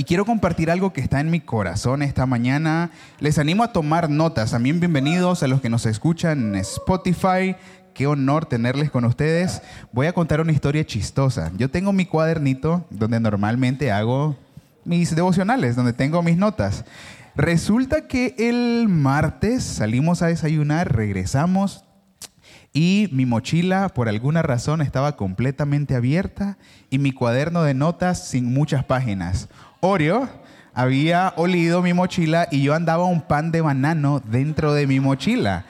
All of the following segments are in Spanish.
y quiero compartir algo que está en mi corazón esta mañana. Les animo a tomar notas. También bienvenidos a los que nos escuchan en Spotify. Qué honor tenerles con ustedes. Voy a contar una historia chistosa. Yo tengo mi cuadernito donde normalmente hago mis devocionales, donde tengo mis notas. Resulta que el martes salimos a desayunar, regresamos y mi mochila por alguna razón estaba completamente abierta y mi cuaderno de notas sin muchas páginas. Oreo había olido mi mochila y yo andaba un pan de banano dentro de mi mochila.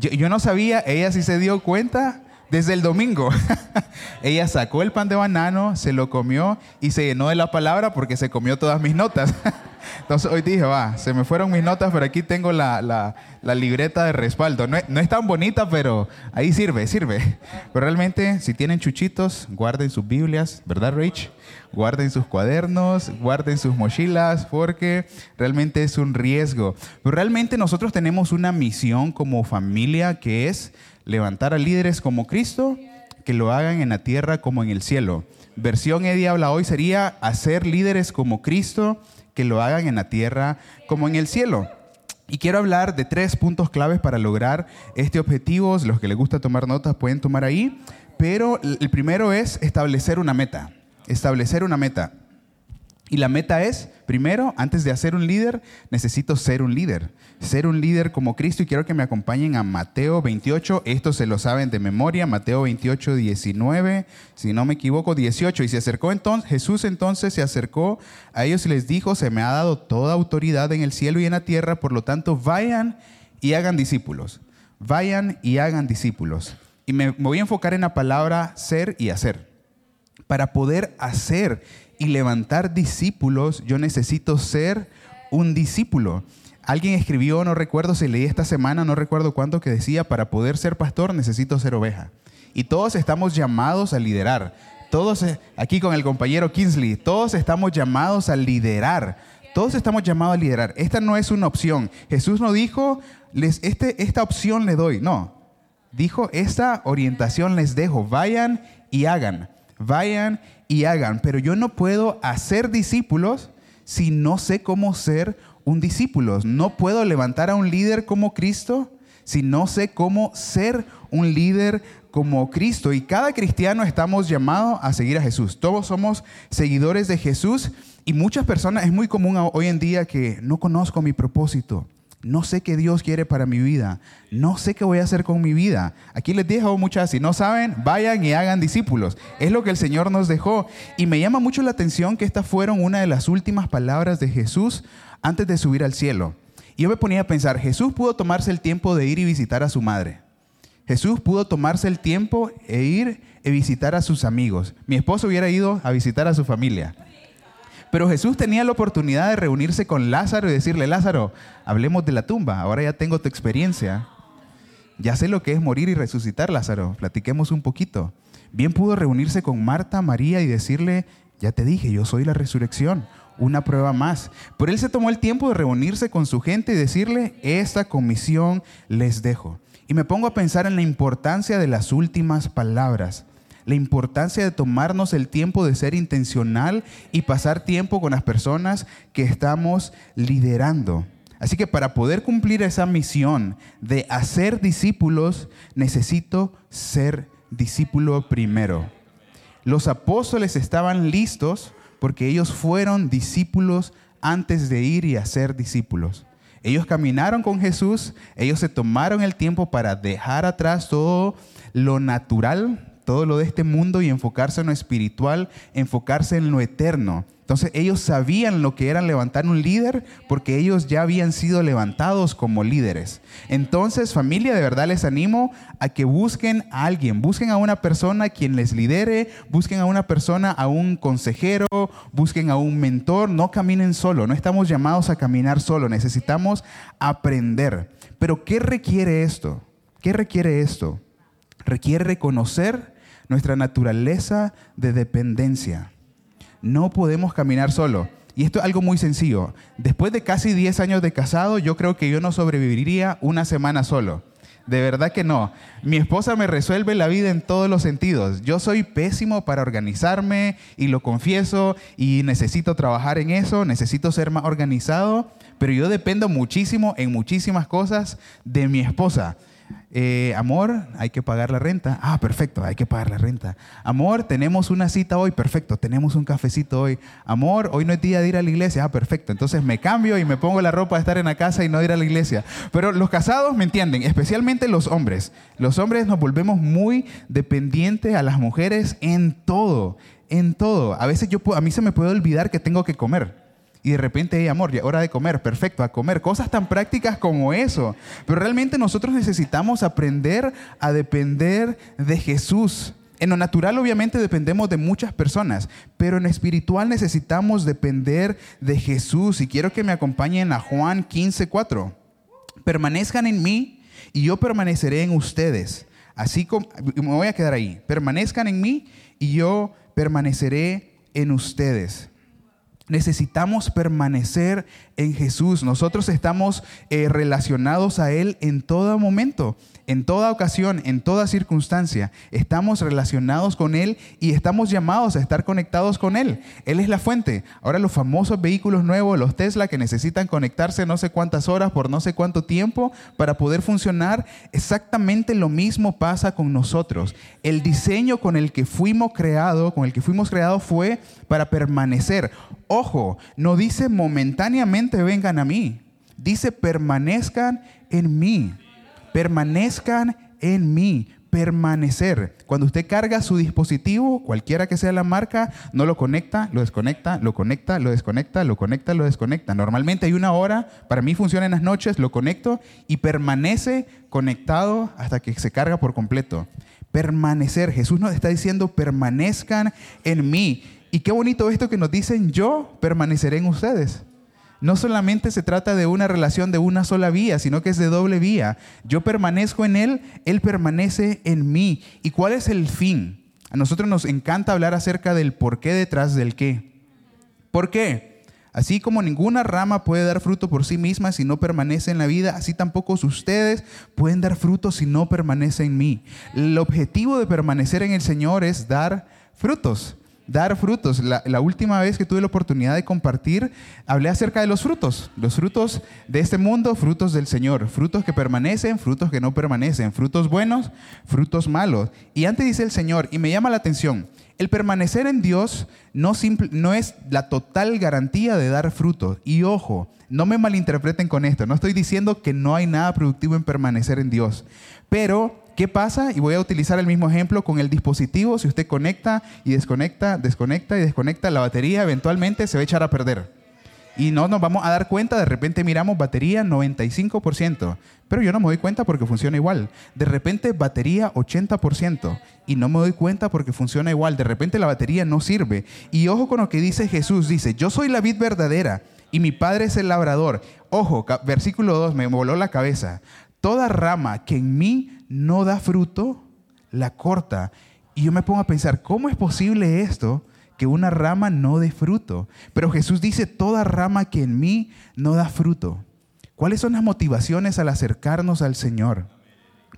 Yo, no sabía, ella sí se dio cuenta desde el domingo. ella sacó el pan de banano, se lo comió y se llenó de la palabra porque se comió todas mis notas. Entonces hoy dije, va, se me fueron mis notas, pero aquí tengo la, libreta de respaldo. No es, tan bonita, pero ahí sirve, sirve. Pero realmente, si tienen chuchitos, guarden sus Biblias, ¿verdad, Rich? Guarden sus cuadernos, guarden sus mochilas, porque realmente es un riesgo. Pero realmente nosotros tenemos una misión como familia que es levantar a líderes como Cristo, que lo hagan en la tierra como en el cielo. Versión Eddie habla hoy sería hacer líderes como Cristo que lo hagan en la tierra como en el cielo. Y quiero hablar de tres puntos claves para lograr este objetivo. Los que les gusta tomar notas pueden tomar ahí. Pero el primero es establecer una meta. Establecer una meta. Y la meta es, primero, antes de hacer un líder, necesito ser un líder. Ser un líder como Cristo. Y quiero que me acompañen a Mateo 28. Esto se lo saben de memoria. Mateo 28, 19. Si no me equivoco, 18. Y se acercó entonces, Jesús entonces se acercó a ellos y les dijo, se me ha dado toda autoridad en el cielo y en la tierra. Por lo tanto, vayan y hagan discípulos. Vayan y hagan discípulos. Y me voy a enfocar en la palabra ser y hacer. Para poder hacer y levantar discípulos, yo necesito ser un discípulo. Alguien escribió, no recuerdo si leí esta semana, no recuerdo cuánto, que decía, para poder ser pastor necesito ser oveja. Y todos estamos llamados a liderar. Todos, eh, aquí con el compañero Kingsley, todos estamos llamados a liderar. Todos estamos llamados a liderar. Esta no es una opción. Jesús no dijo, les, este, esta opción le doy. No. Dijo, esta orientación les dejo. Vayan y hagan. Vayan y hagan, pero yo no puedo hacer discípulos si no sé cómo ser un discípulo. No puedo levantar a un líder como Cristo si no sé cómo ser un líder como Cristo. Y cada cristiano estamos llamados a seguir a Jesús. Todos somos seguidores de Jesús y muchas personas, es muy común hoy en día que no conozco mi propósito. No sé qué Dios quiere para mi vida. No sé qué voy a hacer con mi vida. Aquí les dejo muchas, si no saben, vayan y hagan discípulos. Es lo que el Señor nos dejó. Y me llama mucho la atención que estas fueron una de las últimas palabras de Jesús antes de subir al cielo. Y yo me ponía a pensar, Jesús pudo tomarse el tiempo de ir y visitar a su madre. Jesús pudo tomarse el tiempo e ir y visitar a sus amigos. Mi esposo hubiera ido a visitar a su familia. Pero Jesús tenía la oportunidad de reunirse con Lázaro y decirle, Lázaro, hablemos de la tumba, ahora ya tengo tu experiencia. Ya sé lo que es morir y resucitar, Lázaro, platiquemos un poquito. Bien pudo reunirse con Marta, María y decirle, ya te dije, yo soy la resurrección, una prueba más. Pero él se tomó el tiempo de reunirse con su gente y decirle, esta comisión les dejo. Y me pongo a pensar en la importancia de las últimas palabras la importancia de tomarnos el tiempo de ser intencional y pasar tiempo con las personas que estamos liderando. Así que para poder cumplir esa misión de hacer discípulos, necesito ser discípulo primero. Los apóstoles estaban listos porque ellos fueron discípulos antes de ir y hacer discípulos. Ellos caminaron con Jesús, ellos se tomaron el tiempo para dejar atrás todo lo natural, todo lo de este mundo y enfocarse en lo espiritual, enfocarse en lo eterno. Entonces ellos sabían lo que era levantar un líder porque ellos ya habían sido levantados como líderes. Entonces familia, de verdad les animo a que busquen a alguien, busquen a una persona quien les lidere, busquen a una persona, a un consejero, busquen a un mentor, no caminen solo, no estamos llamados a caminar solo, necesitamos aprender. Pero ¿qué requiere esto? ¿Qué requiere esto? Requiere reconocer nuestra naturaleza de dependencia. No podemos caminar solo. Y esto es algo muy sencillo. Después de casi 10 años de casado, yo creo que yo no sobreviviría una semana solo. De verdad que no. Mi esposa me resuelve la vida en todos los sentidos. Yo soy pésimo para organizarme y lo confieso y necesito trabajar en eso, necesito ser más organizado, pero yo dependo muchísimo en muchísimas cosas de mi esposa. Eh, amor, hay que pagar la renta. Ah, perfecto, hay que pagar la renta. Amor, tenemos una cita hoy. Perfecto, tenemos un cafecito hoy. Amor, hoy no es día de ir a la iglesia. Ah, perfecto. Entonces me cambio y me pongo la ropa de estar en la casa y no ir a la iglesia. Pero los casados me entienden, especialmente los hombres. Los hombres nos volvemos muy dependientes a las mujeres en todo, en todo. A veces yo, a mí se me puede olvidar que tengo que comer y de repente, hay amor, ya hora de comer, perfecto, a comer. Cosas tan prácticas como eso. Pero realmente nosotros necesitamos aprender a depender de Jesús. En lo natural obviamente dependemos de muchas personas, pero en lo espiritual necesitamos depender de Jesús. Y quiero que me acompañen a Juan 15:4. Permanezcan en mí y yo permaneceré en ustedes. Así como me voy a quedar ahí. Permanezcan en mí y yo permaneceré en ustedes. Necesitamos permanecer en Jesús. Nosotros estamos eh, relacionados a Él en todo momento en toda ocasión, en toda circunstancia, estamos relacionados con Él y estamos llamados a estar conectados con Él. Él es la fuente. Ahora los famosos vehículos nuevos, los Tesla, que necesitan conectarse no sé cuántas horas por no sé cuánto tiempo para poder funcionar, exactamente lo mismo pasa con nosotros. El diseño con el que fuimos creados, con el que fuimos creados fue para permanecer. Ojo, no dice momentáneamente vengan a mí, dice permanezcan en mí permanezcan en mí. Permanecer. Cuando usted carga su dispositivo, cualquiera que sea la marca, no lo conecta, lo desconecta, lo conecta, lo desconecta, lo conecta, lo desconecta. Normalmente hay una hora, para mí funciona en las noches, lo conecto y permanece conectado hasta que se carga por completo. Permanecer. Jesús nos está diciendo, permanezcan en mí. Y qué bonito esto que nos dicen, yo permaneceré en ustedes no solamente se trata de una relación de una sola vía, sino que es de doble vía. Yo permanezco en Él, Él permanece en mí. ¿Y cuál es el fin? A nosotros nos encanta hablar acerca del por qué detrás del qué. ¿Por qué? Así como ninguna rama puede dar fruto por sí misma si no permanece en la vida, así tampoco ustedes pueden dar fruto si no permanece en mí. El objetivo de permanecer en el Señor es dar frutos dar frutos. La, última vez que tuve la oportunidad de compartir, hablé acerca de los frutos, los frutos de este mundo, frutos del Señor, frutos que permanecen, frutos que no permanecen, frutos buenos, frutos malos. Y antes dice el Señor, y me llama la atención, el permanecer en Dios no, no es la total garantía de dar frutos. Y ojo, no me malinterpreten con esto, no estoy diciendo que no hay nada productivo en permanecer en Dios, pero ¿Qué pasa? Y voy a utilizar el mismo ejemplo con el dispositivo. Si usted conecta y desconecta, desconecta y desconecta la batería, eventualmente se va a echar a perder. Y no nos vamos a dar cuenta, de repente miramos batería 95%, pero yo no me doy cuenta porque funciona igual. De repente batería 80% y no me doy cuenta porque funciona igual. De repente la batería no sirve. Y ojo con lo que dice Jesús, dice, yo soy la vid verdadera y mi padre es el labrador. Ojo, versículo 2, me voló la cabeza. Toda rama que en mí no da fruto, la corta. Y yo me pongo a pensar, ¿cómo es posible esto? Que una rama no dé fruto. Pero Jesús dice, toda rama que en mí no da fruto. ¿Cuáles son las motivaciones al acercarnos al Señor?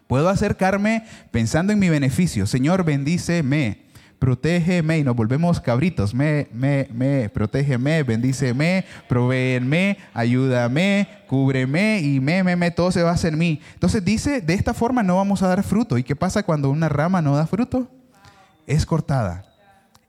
Puedo acercarme pensando en mi beneficio. Señor, bendíceme protégeme y nos volvemos cabritos. Me, me, me, protégeme, bendíceme, provéenme, ayúdame, cúbreme y me, me, me, todo se va a hacer mí. Entonces dice, de esta forma no vamos a dar fruto. ¿Y qué pasa cuando una rama no da fruto? Es cortada.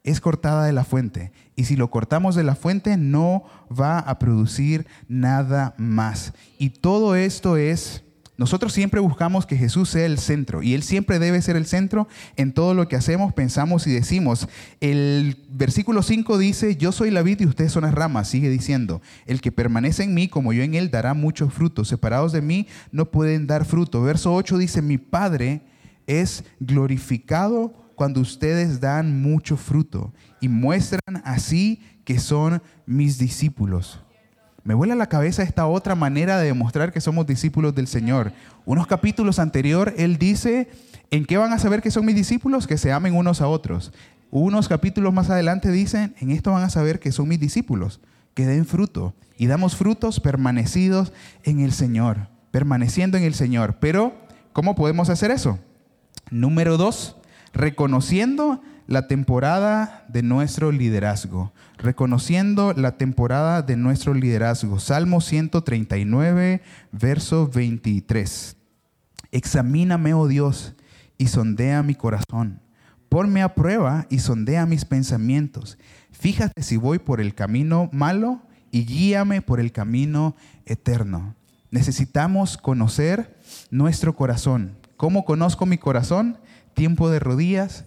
Es cortada de la fuente. Y si lo cortamos de la fuente, no va a producir nada más. Y todo esto es nosotros siempre buscamos que Jesús sea el centro y Él siempre debe ser el centro en todo lo que hacemos, pensamos y decimos. El versículo 5 dice, yo soy la vid y ustedes son las ramas, sigue diciendo, el que permanece en mí como yo en Él dará muchos frutos, separados de mí no pueden dar fruto. Verso 8 dice, mi Padre es glorificado cuando ustedes dan mucho fruto y muestran así que son mis discípulos. Me vuela la cabeza esta otra manera de demostrar que somos discípulos del Señor. Unos capítulos anterior, Él dice, ¿en qué van a saber que son mis discípulos? Que se amen unos a otros. Unos capítulos más adelante dicen, en esto van a saber que son mis discípulos, que den fruto. Y damos frutos permanecidos en el Señor, permaneciendo en el Señor. Pero ¿Cómo podemos hacer eso? Número dos, reconociendo la temporada de nuestro liderazgo. Reconociendo la temporada de nuestro liderazgo. Salmo 139, verso 23. Examíname, oh Dios, y sondea mi corazón. Ponme a prueba y sondea mis pensamientos. Fíjate si voy por el camino malo y guíame por el camino eterno. Necesitamos conocer nuestro corazón. ¿Cómo conozco mi corazón? Tiempo de rodillas,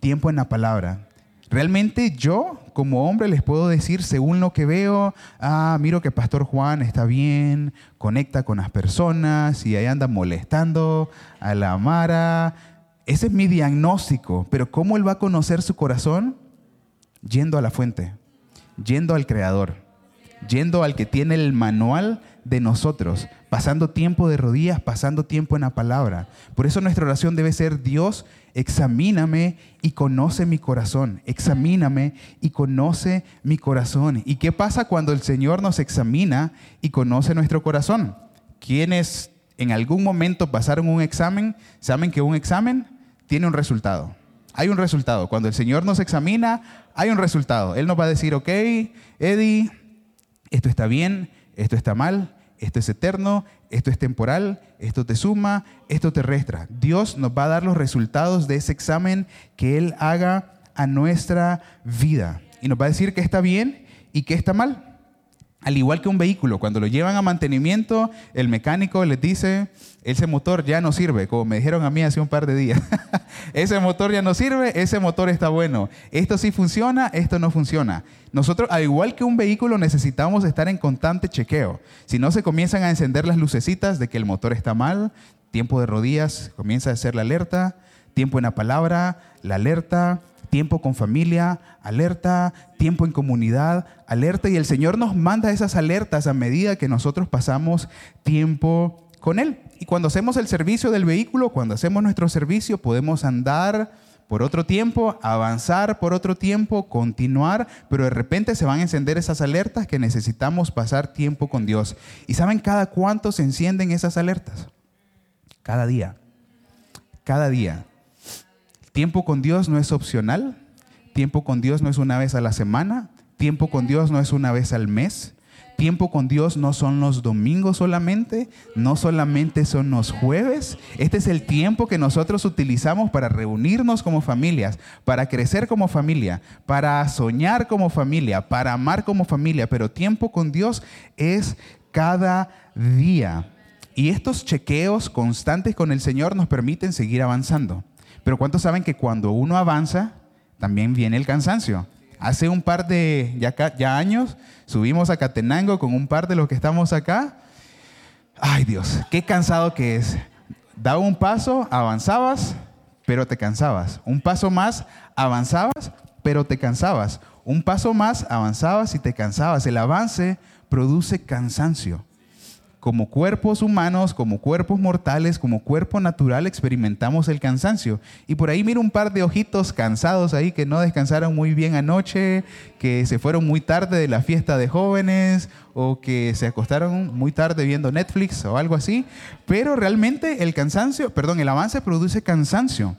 tiempo en la palabra. Realmente yo, como hombre, les puedo decir, según lo que veo, ah, miro que Pastor Juan está bien, conecta con las personas y ahí anda molestando a la Mara. Ese es mi diagnóstico, pero ¿cómo él va a conocer su corazón? Yendo a la fuente, yendo al Creador, yendo al que tiene el manual de nosotros, pasando tiempo de rodillas, pasando tiempo en la palabra. Por eso nuestra oración debe ser, Dios, examíname y conoce mi corazón, examíname y conoce mi corazón. ¿Y qué pasa cuando el Señor nos examina y conoce nuestro corazón? Quienes en algún momento pasaron un examen, saben que un examen tiene un resultado. Hay un resultado. Cuando el Señor nos examina, hay un resultado. Él nos va a decir, ok, Eddie, esto está bien, esto está mal, esto es eterno, esto es temporal, esto te suma, esto te resta. Dios nos va a dar los resultados de ese examen que Él haga a nuestra vida. Y nos va a decir que está bien y que está mal. Al igual que un vehículo, cuando lo llevan a mantenimiento, el mecánico les dice, ese motor ya no sirve, como me dijeron a mí hace un par de días. ese motor ya no sirve, ese motor está bueno. Esto sí funciona, esto no funciona. Nosotros, al igual que un vehículo, necesitamos estar en constante chequeo. Si no se comienzan a encender las lucecitas de que el motor está mal, tiempo de rodillas, comienza a ser la alerta, tiempo en la palabra, la alerta, tiempo con familia, alerta, tiempo en comunidad, alerta. Y el Señor nos manda esas alertas a medida que nosotros pasamos tiempo con Él. Y cuando hacemos el servicio del vehículo, cuando hacemos nuestro servicio, podemos andar por otro tiempo, avanzar por otro tiempo, continuar, pero de repente se van a encender esas alertas que necesitamos pasar tiempo con Dios. ¿Y saben cada cuánto se encienden esas alertas? Cada día. Cada día. Tiempo con Dios no es opcional. Tiempo con Dios no es una vez a la semana. Tiempo con Dios no es una vez al mes. Tiempo con Dios no son los domingos solamente, no solamente son los jueves. Este es el tiempo que nosotros utilizamos para reunirnos como familias, para crecer como familia, para soñar como familia, para amar como familia. Pero tiempo con Dios es cada día. Y estos chequeos constantes con el Señor nos permiten seguir avanzando. Pero ¿cuántos saben que cuando uno avanza, también viene el cansancio? Hace un par de ya, años subimos a Catenango con un par de los que estamos acá. Ay Dios, qué cansado que es. Daba un paso, avanzabas, pero te cansabas. Un paso más, avanzabas, pero te cansabas. Un paso más, avanzabas y te cansabas. El avance produce cansancio como cuerpos humanos, como cuerpos mortales, como cuerpo natural, experimentamos el cansancio. Y por ahí miro un par de ojitos cansados ahí que no descansaron muy bien anoche, que se fueron muy tarde de la fiesta de jóvenes o que se acostaron muy tarde viendo Netflix o algo así. Pero realmente el cansancio, perdón, el avance produce cansancio.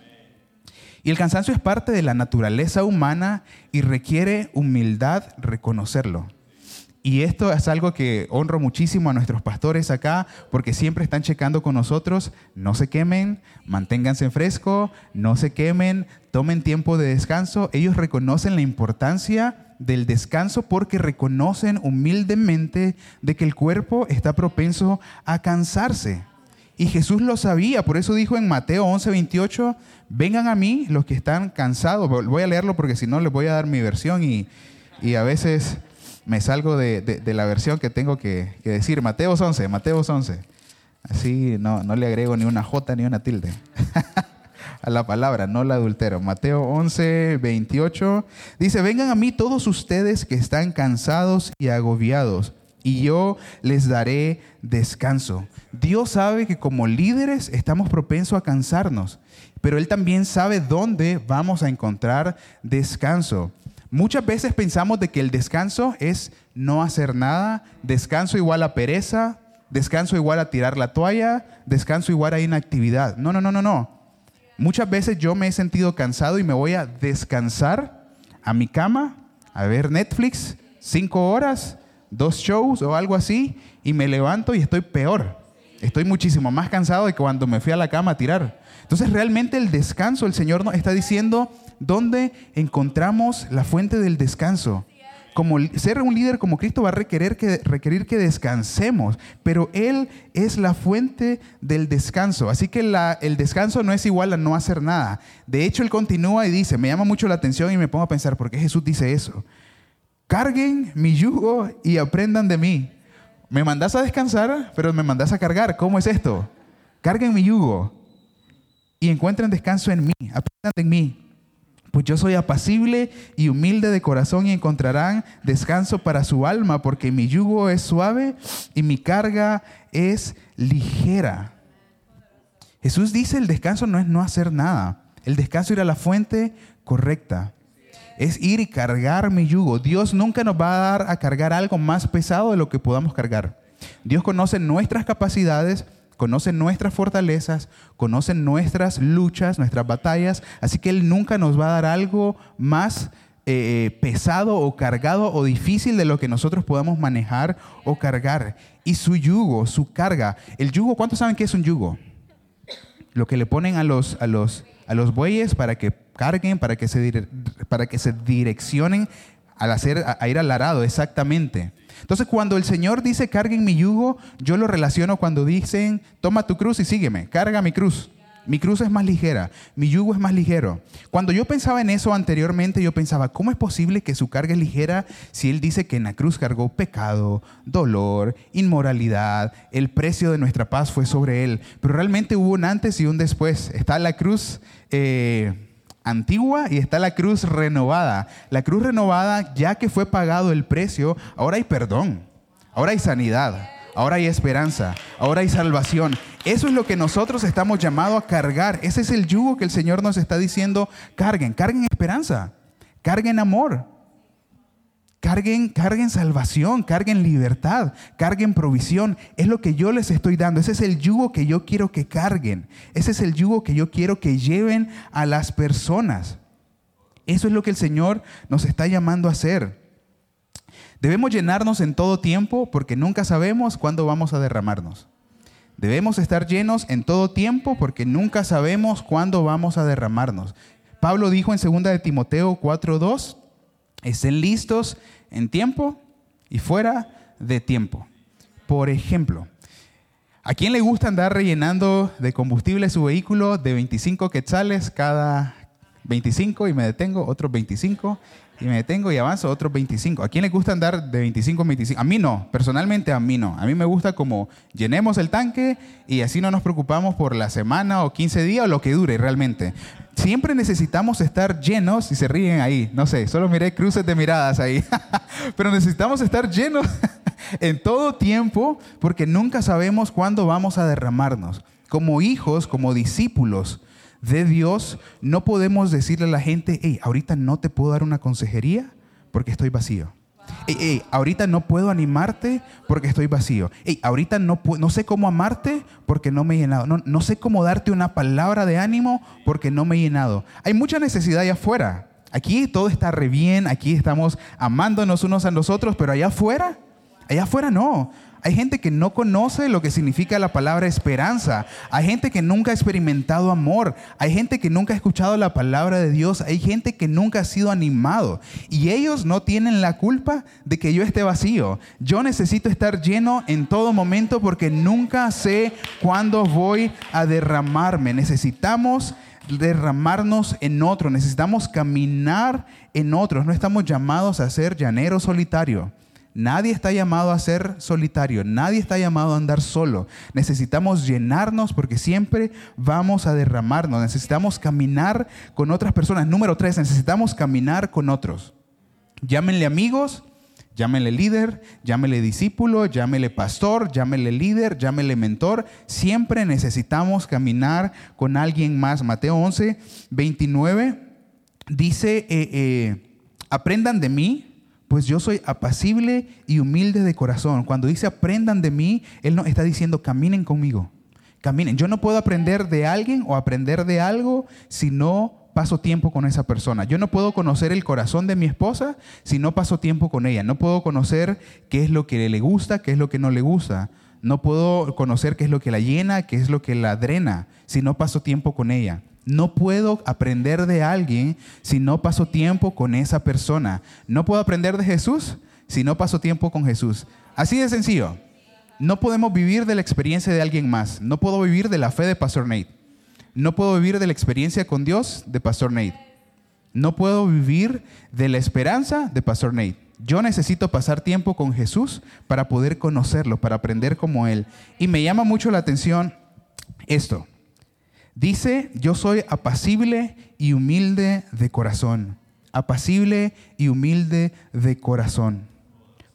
Y el cansancio es parte de la naturaleza humana y requiere humildad reconocerlo. Y esto es algo que honro muchísimo a nuestros pastores acá, porque siempre están checando con nosotros, no se quemen, manténganse fresco, no se quemen, tomen tiempo de descanso. Ellos reconocen la importancia del descanso porque reconocen humildemente de que el cuerpo está propenso a cansarse. Y Jesús lo sabía, por eso dijo en Mateo 11, 28, vengan a mí los que están cansados. Voy a leerlo porque si no les voy a dar mi versión y a veces me salgo de, la versión que tengo que, decir. Mateos 11, Mateos 11. Así no, no le agrego ni una J ni una tilde a la palabra, no la adultero. Mateo 11, 28 dice, vengan a mí todos ustedes que están cansados y agobiados, y yo les daré descanso. Dios sabe que como líderes estamos propensos a cansarnos, pero Él también sabe dónde vamos a encontrar descanso. Muchas veces pensamos de que el descanso es no hacer nada, descanso igual a pereza, descanso igual a tirar la toalla, descanso igual a inactividad. No, no, no, no, no. Muchas veces yo me he sentido cansado y me voy a descansar a mi cama, a ver Netflix, cinco horas, dos shows o algo así, y me levanto y estoy peor. Estoy muchísimo más cansado de que cuando me fui a la cama a tirar. Entonces realmente el descanso, el Señor nos está diciendo dónde encontramos la fuente del descanso como ser un líder como Cristo va a requerir que, requerir que descansemos, pero Él es la fuente del descanso. Así que el descanso no es igual a no hacer nada. De hecho, Él continúa y dice, me llama mucho la atención y me pongo a pensar, ¿por qué Jesús dice eso? Carguen mi yugo y aprendan de mí. Me mandas a descansar, pero me mandas a cargar. ¿Cómo es esto? Carguen mi yugo y encuentren descanso en mí, aprendan de mí pues yo soy apacible y humilde de corazón y encontrarán descanso para su alma, porque mi yugo es suave y mi carga es ligera. Jesús dice el descanso no es no hacer nada, el descanso es ir a la fuente correcta. Es ir y cargar mi yugo. Dios nunca nos va a dar a cargar algo más pesado de lo que podamos cargar. Dios conoce nuestras capacidades, conocen nuestras fortalezas, conocen nuestras luchas, nuestras batallas, así que Él nunca nos va a dar algo más eh, pesado o cargado o difícil de lo que nosotros podamos manejar o cargar. Y su yugo, su carga, el yugo, ¿cuántos saben qué es un yugo? Lo que le ponen a los, a los, a los bueyes para que carguen, para que se, para que se direccionen al hacer, a ir al arado, exactamente. Entonces, cuando el Señor dice carguen mi yugo, yo lo relaciono cuando dicen toma tu cruz y sígueme, carga mi cruz. Mi cruz es más ligera, mi yugo es más ligero. Cuando yo pensaba en eso anteriormente, yo pensaba, ¿cómo es posible que su carga es ligera si Él dice que en la cruz cargó pecado, dolor, inmoralidad, el precio de nuestra paz fue sobre Él? Pero realmente hubo un antes y un después. Está la cruz eh, antigua y está la cruz renovada. La cruz renovada, ya que fue pagado el precio, ahora hay perdón, ahora hay sanidad, ahora hay esperanza, ahora hay salvación. Eso es lo que nosotros estamos llamados a cargar. Ese es el yugo que el Señor nos está diciendo, carguen, carguen esperanza, carguen amor. Carguen, carguen salvación, carguen libertad, carguen provisión. Es lo que yo les estoy dando. Ese es el yugo que yo quiero que carguen. Ese es el yugo que yo quiero que lleven a las personas. Eso es lo que el Señor nos está llamando a hacer. Debemos llenarnos en todo tiempo porque nunca sabemos cuándo vamos a derramarnos. Debemos estar llenos en todo tiempo porque nunca sabemos cuándo vamos a derramarnos. Pablo dijo en 2 de Timoteo 4:2, estén listos en tiempo y fuera de tiempo. Por ejemplo, ¿a quién le gusta andar rellenando de combustible su vehículo de 25 quetzales cada 25 y me detengo, otros 25 y me detengo y avanzo otros 25. ¿A quién le gusta andar de 25 a 25? A mí no, personalmente a mí no. A mí me gusta como llenemos el tanque y así no nos preocupamos por la semana o 15 días o lo que dure realmente. Siempre necesitamos estar llenos y se ríen ahí. No sé, solo miré cruces de miradas ahí. Pero necesitamos estar llenos en todo tiempo porque nunca sabemos cuándo vamos a derramarnos. Como hijos, como discípulos, de Dios, no podemos decirle a la gente, hey, ahorita no te puedo dar una consejería porque estoy vacío. Hey, ahorita no puedo animarte porque estoy vacío. Hey, ahorita no, no sé cómo amarte porque no me he llenado. No, no sé cómo darte una palabra de ánimo porque no me he llenado. Hay mucha necesidad allá afuera. Aquí todo está re bien, aquí estamos amándonos unos a nosotros, pero allá afuera, allá afuera no. Hay gente que no conoce lo que significa la palabra esperanza. Hay gente que nunca ha experimentado amor. Hay gente que nunca ha escuchado la palabra de Dios. Hay gente que nunca ha sido animado. Y ellos no tienen la culpa de que yo esté vacío. Yo necesito estar lleno en todo momento porque nunca sé cuándo voy a derramarme. Necesitamos derramarnos en otro. Necesitamos caminar en otros. No estamos llamados a ser llanero solitario. Nadie está llamado a ser solitario, nadie está llamado a andar solo. Necesitamos llenarnos porque siempre vamos a derramarnos. Necesitamos caminar con otras personas. Número tres, necesitamos caminar con otros. Llámenle amigos, llámenle líder, llámenle discípulo, llámenle pastor, llámenle líder, llámenle mentor. Siempre necesitamos caminar con alguien más. Mateo 11, 29 dice, eh, eh, aprendan de mí pues yo soy apacible y humilde de corazón. Cuando dice aprendan de mí, Él no está diciendo caminen conmigo. Caminen. Yo no puedo aprender de alguien o aprender de algo si no paso tiempo con esa persona. Yo no puedo conocer el corazón de mi esposa si no paso tiempo con ella. No puedo conocer qué es lo que le gusta, qué es lo que no le gusta. No puedo conocer qué es lo que la llena, qué es lo que la drena si no paso tiempo con ella. No puedo aprender de alguien si no paso tiempo con esa persona. No puedo aprender de Jesús si no paso tiempo con Jesús. Así de sencillo. No podemos vivir de la experiencia de alguien más. No puedo vivir de la fe de Pastor Nate. No puedo vivir de la experiencia con Dios de Pastor Nate. No puedo vivir de la esperanza de Pastor Nate. Yo necesito pasar tiempo con Jesús para poder conocerlo, para aprender como Él. Y me llama mucho la atención esto. Dice, yo soy apacible y humilde de corazón. Apacible y humilde de corazón.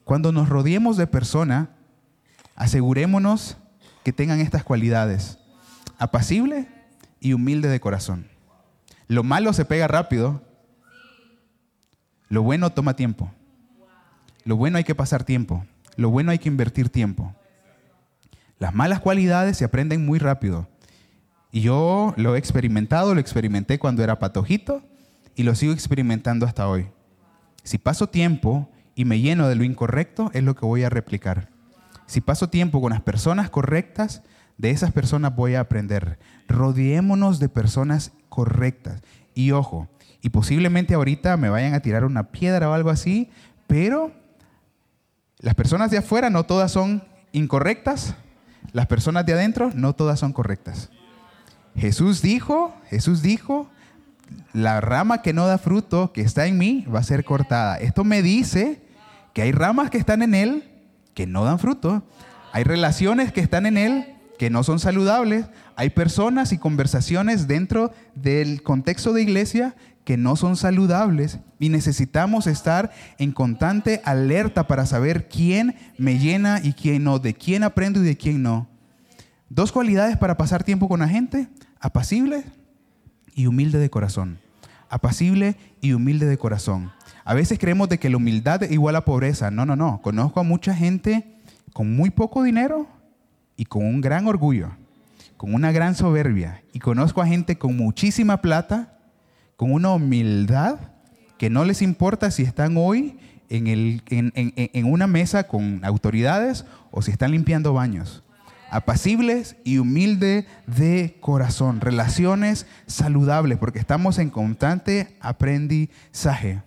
Cuando nos rodeemos de persona, asegurémonos que tengan estas cualidades. Apacible y humilde de corazón. Lo malo se pega rápido. Lo bueno toma tiempo. Lo bueno hay que pasar tiempo. Lo bueno hay que invertir tiempo. Las malas cualidades se aprenden muy rápido. Y yo lo he experimentado, lo experimenté cuando era patojito y lo sigo experimentando hasta hoy. Si paso tiempo y me lleno de lo incorrecto, es lo que voy a replicar. Si paso tiempo con las personas correctas, de esas personas voy a aprender. Rodeémonos de personas correctas. Y ojo, y posiblemente ahorita me vayan a tirar una piedra o algo así, pero las personas de afuera no todas son incorrectas, las personas de adentro no todas son correctas. Jesús dijo, Jesús dijo, la rama que no da fruto, que está en mí, va a ser cortada. Esto me dice que hay ramas que están en él que no dan fruto. Hay relaciones que están en él que no son saludables. Hay personas y conversaciones dentro del contexto de iglesia que no son saludables y necesitamos estar en constante alerta para saber quién me llena y quién no, de quién aprendo y de quién no. Dos cualidades para pasar tiempo con la gente, apacible y humilde de corazón. Apacible y humilde de corazón. A veces creemos de que la humildad es igual a pobreza. No, no, no. Conozco a mucha gente con muy poco dinero y con un gran orgullo, con una gran soberbia. Y conozco a gente con muchísima plata, con una humildad que no les importa si están hoy en, el, en, una mesa con autoridades o si están limpiando baños. Apacibles y humildes de corazón. Relaciones saludables porque estamos en constante aprendizaje.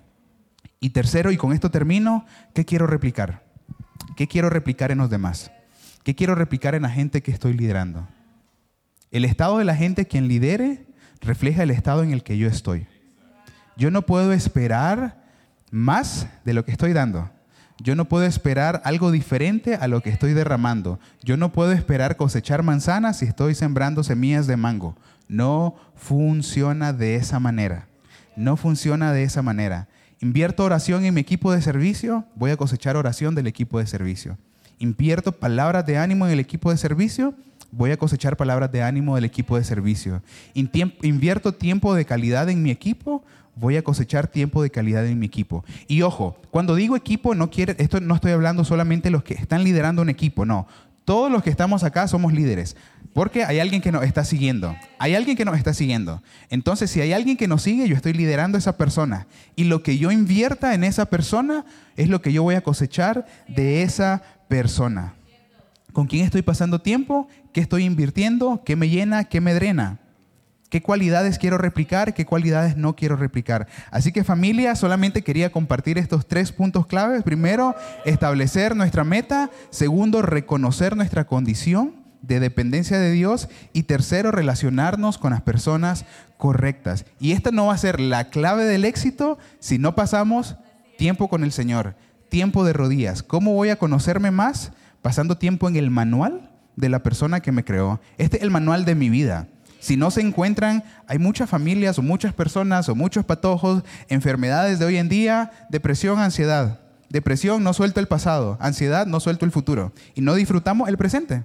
Y tercero, y con esto termino, ¿qué quiero replicar? ¿Qué quiero replicar en los demás? ¿Qué quiero replicar en la gente que estoy liderando? El estado de la gente quien lidere refleja el estado en el que yo estoy. Yo no puedo esperar más de lo que estoy dando. Yo no puedo esperar algo diferente a lo que estoy derramando. Yo no puedo esperar cosechar manzanas si estoy sembrando semillas de mango. No funciona de esa manera. No funciona de esa manera. Invierto oración en mi equipo de servicio, voy a cosechar oración del equipo de servicio invierto palabras de ánimo en el equipo de servicio, voy a cosechar palabras de ánimo del equipo de servicio. Invierto tiempo de calidad en mi equipo, voy a cosechar tiempo de calidad en mi equipo. Y ojo, cuando digo equipo, no quiere, esto no estoy hablando solamente de los que están liderando un equipo, no. Todos los que estamos acá somos líderes, porque hay alguien que nos está siguiendo. Hay alguien que nos está siguiendo. Entonces, si hay alguien que nos sigue, yo estoy liderando a esa persona. Y lo que yo invierta en esa persona es lo que yo voy a cosechar de esa persona. ¿Con quién estoy pasando tiempo? ¿Qué estoy invirtiendo? ¿Qué me llena? ¿Qué me drena? ¿Qué cualidades quiero replicar? ¿Qué cualidades no quiero replicar? Así que familia, solamente quería compartir estos tres puntos claves. Primero, establecer nuestra meta. Segundo, reconocer nuestra condición de dependencia de Dios. Y tercero, relacionarnos con las personas correctas. Y esta no va a ser la clave del éxito si no pasamos tiempo con el Señor tiempo de rodillas. ¿Cómo voy a conocerme más? Pasando tiempo en el manual de la persona que me creó. Este es el manual de mi vida. Si no se encuentran, hay muchas familias o muchas personas o muchos patojos, enfermedades de hoy en día, depresión, ansiedad. Depresión, no suelto el pasado. Ansiedad, no suelto el futuro. Y no disfrutamos el presente.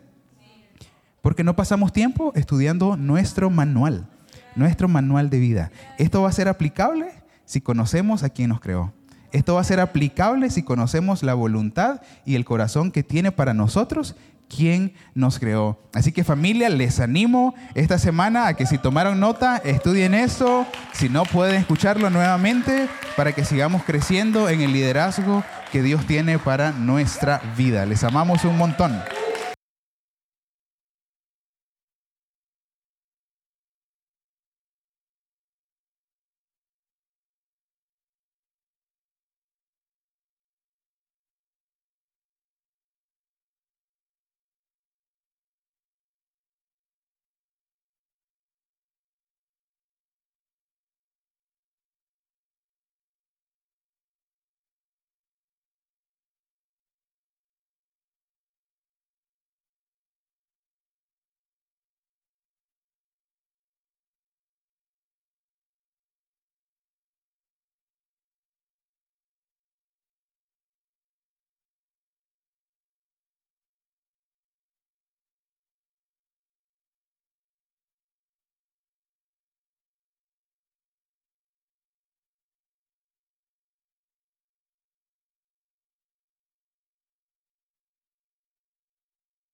Porque no pasamos tiempo estudiando nuestro manual, nuestro manual de vida. Esto va a ser aplicable si conocemos a quien nos creó. Esto va a ser aplicable si conocemos la voluntad y el corazón que tiene para nosotros quien nos creó. Así que familia, les animo esta semana a que si tomaron nota, estudien eso. Si no, pueden escucharlo nuevamente para que sigamos creciendo en el liderazgo que Dios tiene para nuestra vida. Les amamos un montón.